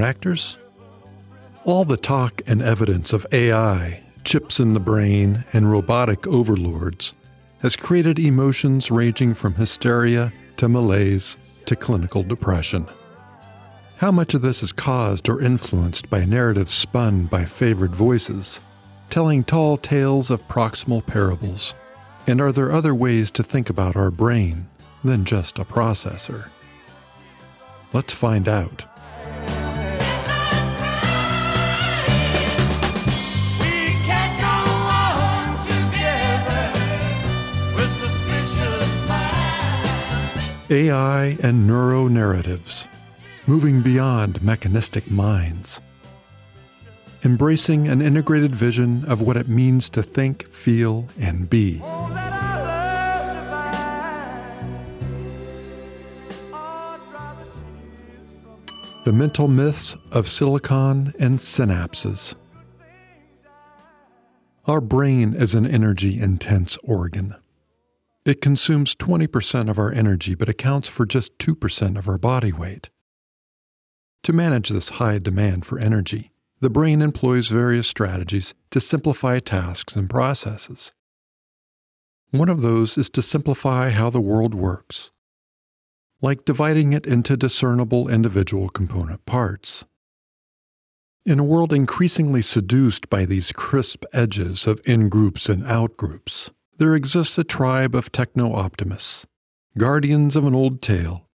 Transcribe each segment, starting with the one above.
Interactors. All the talk and evidence of AI, chips in the brain, and robotic overlords has created emotions ranging from hysteria to malaise to clinical depression. How much of this is caused or influenced by narratives spun by favored voices, telling tall tales of proximal parables? And are there other ways to think about our brain than just a processor? Let's find out. AI and neuro narratives, moving beyond mechanistic minds. Embracing an integrated vision of what it means to think, feel, and be. The mental myths of silicon and synapses. Our brain is an energy intense organ. It consumes 20% of our energy but accounts for just 2% of our body weight. To manage this high demand for energy, the brain employs various strategies to simplify tasks and processes. One of those is to simplify how the world works like dividing it into discernible individual component parts. In a world increasingly seduced by these crisp edges of in groups and out groups, there exists a tribe of techno optimists, guardians of an old tale,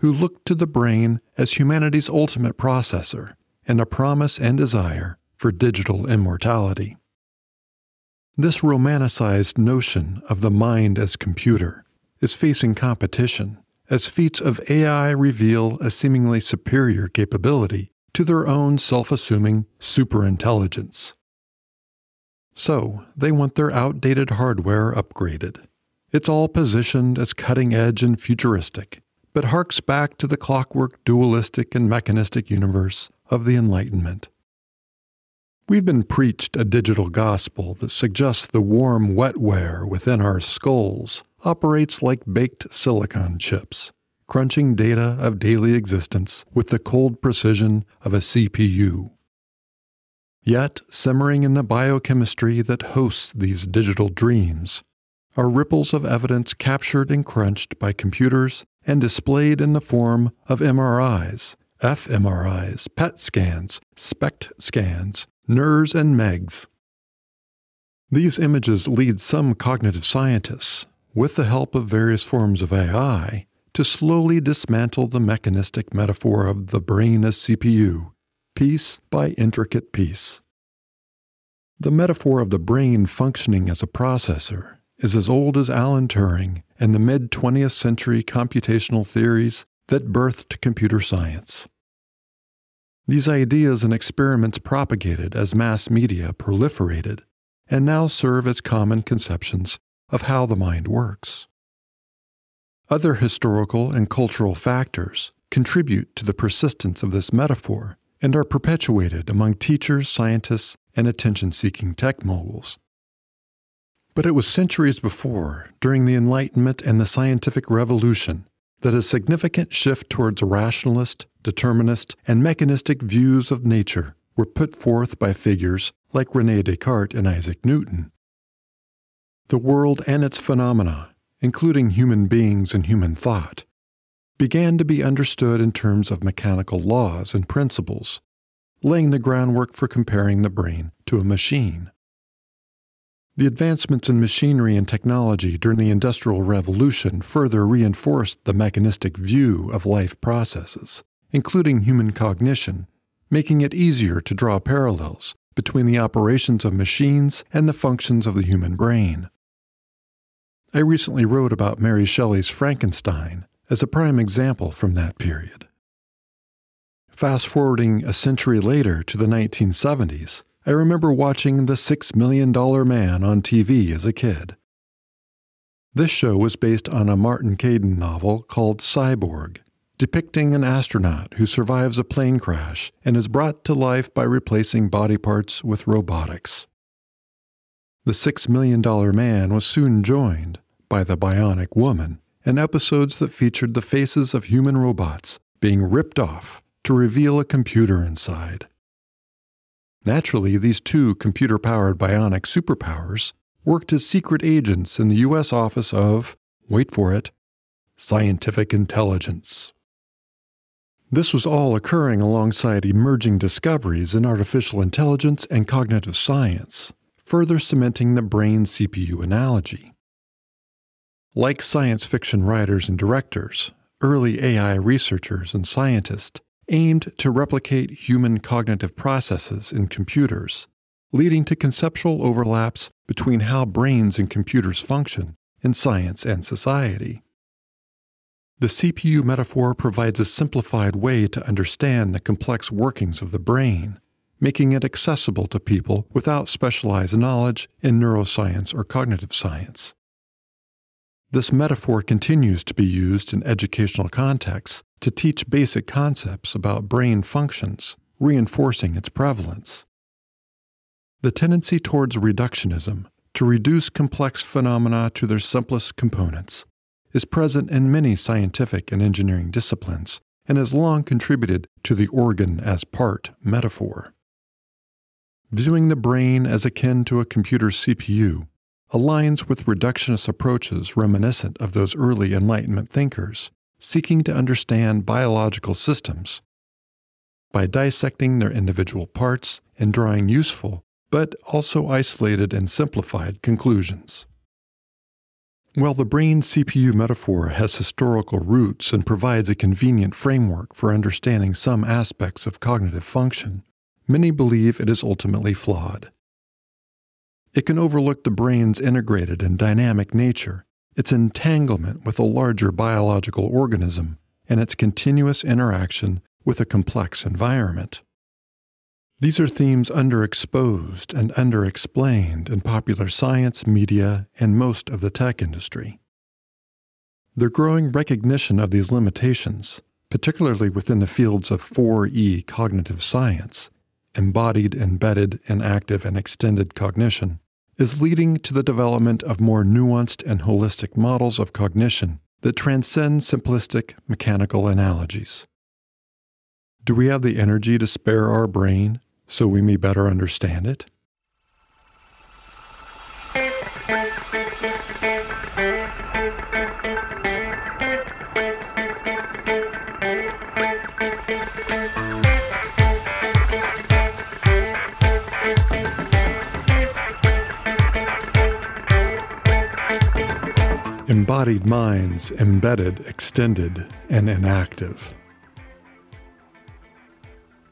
who look to the brain as humanity's ultimate processor and a promise and desire for digital immortality. This romanticized notion of the mind as computer is facing competition as feats of AI reveal a seemingly superior capability to their own self assuming superintelligence. So, they want their outdated hardware upgraded. It's all positioned as cutting edge and futuristic, but harks back to the clockwork dualistic and mechanistic universe of the Enlightenment. We've been preached a digital gospel that suggests the warm wetware within our skulls operates like baked silicon chips, crunching data of daily existence with the cold precision of a CPU. Yet, simmering in the biochemistry that hosts these digital dreams, are ripples of evidence captured and crunched by computers and displayed in the form of MRIs, fMRIs, PET scans, SPECT scans, NIRS, and MEGs. These images lead some cognitive scientists, with the help of various forms of AI, to slowly dismantle the mechanistic metaphor of the brain as CPU, piece by intricate piece. The metaphor of the brain functioning as a processor is as old as Alan Turing and the mid 20th century computational theories that birthed computer science. These ideas and experiments propagated as mass media proliferated and now serve as common conceptions of how the mind works. Other historical and cultural factors contribute to the persistence of this metaphor and are perpetuated among teachers, scientists, and attention seeking tech moguls. But it was centuries before, during the Enlightenment and the scientific revolution, that a significant shift towards rationalist, determinist, and mechanistic views of nature were put forth by figures like Rene Descartes and Isaac Newton. The world and its phenomena, including human beings and human thought, began to be understood in terms of mechanical laws and principles, laying the groundwork for comparing the brain to a machine. The advancements in machinery and technology during the Industrial Revolution further reinforced the mechanistic view of life processes, including human cognition, making it easier to draw parallels between the operations of machines and the functions of the human brain. I recently wrote about Mary Shelley's Frankenstein as a prime example from that period. Fast forwarding a century later to the 1970s, I remember watching The Six Million Dollar Man on TV as a kid. This show was based on a Martin Caidin novel called Cyborg, depicting an astronaut who survives a plane crash and is brought to life by replacing body parts with robotics. The Six Million Dollar Man was soon joined by the Bionic Woman in episodes that featured the faces of human robots being ripped off to reveal a computer inside. Naturally, these two computer powered bionic superpowers worked as secret agents in the U.S. Office of, wait for it, Scientific Intelligence. This was all occurring alongside emerging discoveries in artificial intelligence and cognitive science, further cementing the brain CPU analogy. Like science fiction writers and directors, early AI researchers and scientists aimed to replicate human cognitive processes in computers, leading to conceptual overlaps between how brains and computers function in science and society. The CPU metaphor provides a simplified way to understand the complex workings of the brain, making it accessible to people without specialized knowledge in neuroscience or cognitive science. This metaphor continues to be used in educational contexts to teach basic concepts about brain functions, reinforcing its prevalence. The tendency towards reductionism, to reduce complex phenomena to their simplest components, is present in many scientific and engineering disciplines and has long contributed to the organ as part metaphor. Viewing the brain as akin to a computer's CPU aligns with reductionist approaches reminiscent of those early Enlightenment thinkers seeking to understand biological systems by dissecting their individual parts and drawing useful but also isolated and simplified conclusions. While the brain CPU metaphor has historical roots and provides a convenient framework for understanding some aspects of cognitive function, many believe it is ultimately flawed. It can overlook the brain's integrated and dynamic nature, its entanglement with a larger biological organism, and its continuous interaction with a complex environment. These are themes underexposed and underexplained in popular science, media, and most of the tech industry. The growing recognition of these limitations, particularly within the fields of 4E cognitive science, embodied, embedded, enactive and extended cognition, is leading to the development of more nuanced and holistic models of cognition that transcend simplistic mechanical analogies. Do we have the energy to spare our brain so we may better understand it? Embodied minds, embedded, extended, and enactive.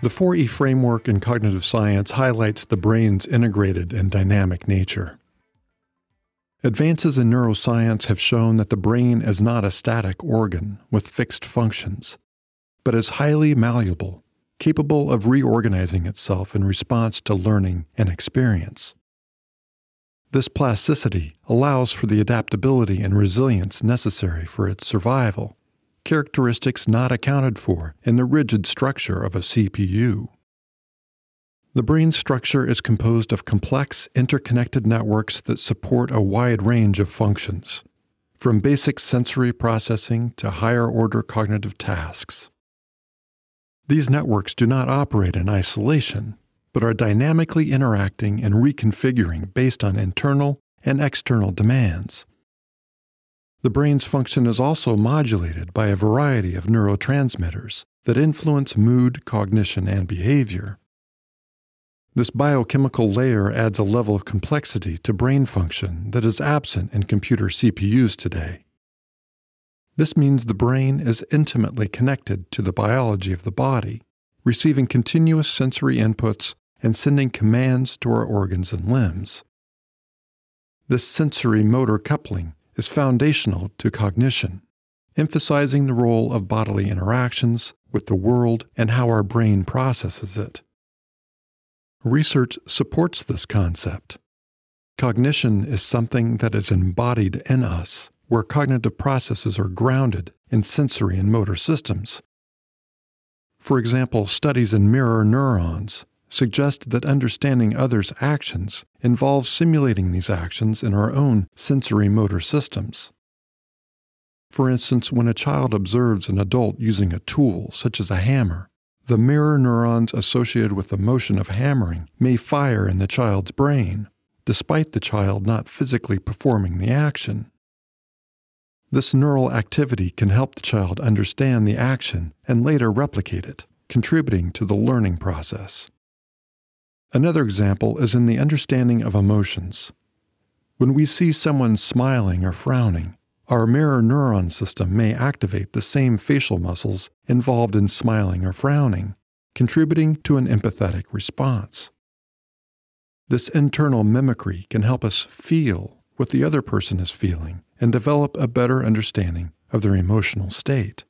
The 4E framework in cognitive science highlights the brain's integrated and dynamic nature. Advances in neuroscience have shown that the brain is not a static organ with fixed functions, but is highly malleable, capable of reorganizing itself in response to learning and experience. This plasticity allows for the adaptability and resilience necessary for its survival characteristics not accounted for in the rigid structure of a CPU. The brain structure is composed of complex, interconnected networks that support a wide range of functions, from basic sensory processing to higher order cognitive tasks. These networks do not operate in isolation, but are dynamically interacting and reconfiguring based on internal and external demands. The brain's function is also modulated by a variety of neurotransmitters that influence mood, cognition, and behavior. This biochemical layer adds a level of complexity to brain function that is absent in computer CPUs today. This means the brain is intimately connected to the biology of the body, receiving continuous sensory inputs and sending commands to our organs and limbs. This sensory motor coupling is foundational to cognition, emphasizing the role of bodily interactions with the world and how our brain processes it. Research supports this concept. Cognition is something that is embodied in us, where cognitive processes are grounded in sensory and motor systems. For example, studies in mirror neurons suggest that understanding others' actions involves simulating these actions in our own sensory motor systems. For instance, when a child observes an adult using a tool, such as a hammer, the mirror neurons associated with the motion of hammering may fire in the child's brain, despite the child not physically performing the action. This neural activity can help the child understand the action and later replicate it, contributing to the learning process. Another example is in the understanding of emotions. When we see someone smiling or frowning, our mirror neuron system may activate the same facial muscles involved in smiling or frowning, contributing to an empathetic response. This internal mimicry can help us feel what the other person is feeling and develop a better understanding of their emotional state.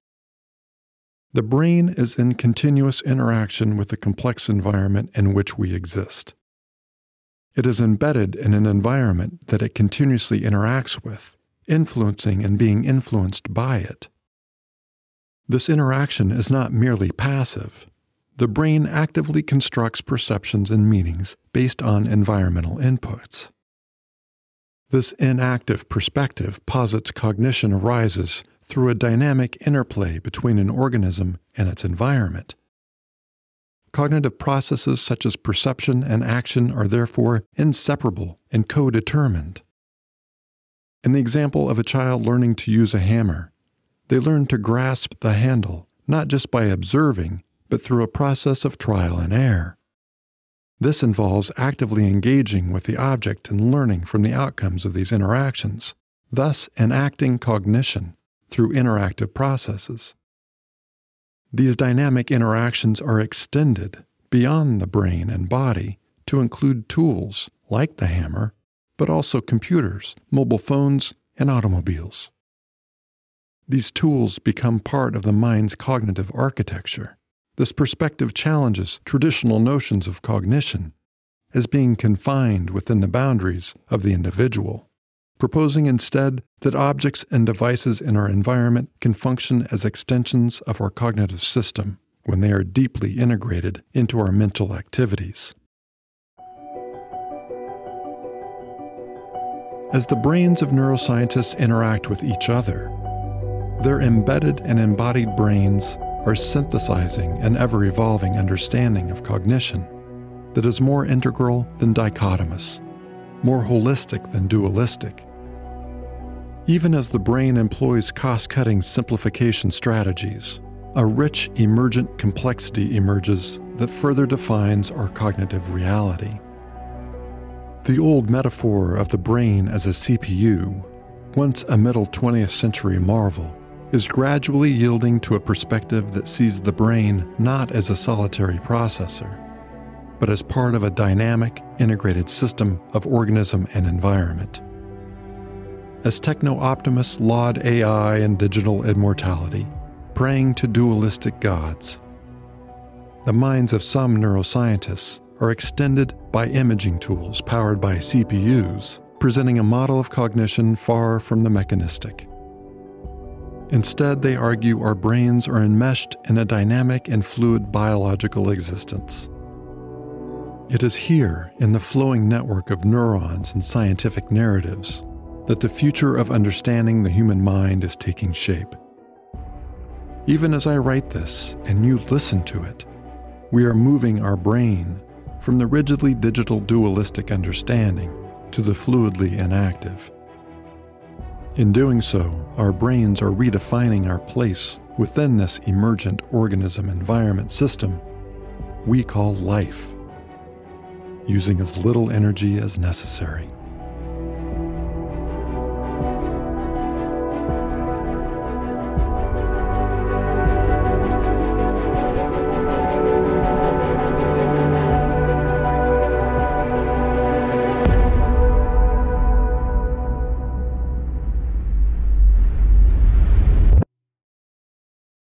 The brain is in continuous interaction with the complex environment in which we exist. It is embedded in an environment that it continuously interacts with, influencing and being influenced by it. This interaction is not merely passive. The brain actively constructs perceptions and meanings based on environmental inputs. This enactive perspective posits cognition arises through a dynamic interplay between an organism and its environment. Cognitive processes such as perception and action are therefore inseparable and co determined. In the example of a child learning to use a hammer, they learn to grasp the handle not just by observing, but through a process of trial and error. This involves actively engaging with the object and learning from the outcomes of these interactions, thus enacting cognition through interactive processes. These dynamic interactions are extended beyond the brain and body to include tools like the hammer but also computers, mobile phones, and automobiles. These tools become part of the mind's cognitive architecture. This perspective challenges traditional notions of cognition as being confined within the boundaries of the individual, proposing instead that objects and devices in our environment can function as extensions of our cognitive system when they are deeply integrated into our mental activities. As the brains of neuroscientists interact with each other, their embedded and embodied brains are synthesizing an ever evolving understanding of cognition that is more integral than dichotomous, more holistic than dualistic. Even as the brain employs cost cutting simplification strategies, a rich emergent complexity emerges that further defines our cognitive reality. The old metaphor of the brain as a CPU, once a middle 20th century marvel, is gradually yielding to a perspective that sees the brain not as a solitary processor, but as part of a dynamic, integrated system of organism and environment. As techno optimists laud AI and digital immortality, praying to dualistic gods, the minds of some neuroscientists are extended by imaging tools powered by CPUs, presenting a model of cognition far from the mechanistic. Instead, they argue our brains are enmeshed in a dynamic and fluid biological existence. It is here, in the flowing network of neurons and scientific narratives, that the future of understanding the human mind is taking shape. Even as I write this and you listen to it, we are moving our brain from the rigidly digital dualistic understanding to the fluidly enactive. In doing so, our brains are redefining our place within this emergent organism environment system we call life, using as little energy as necessary.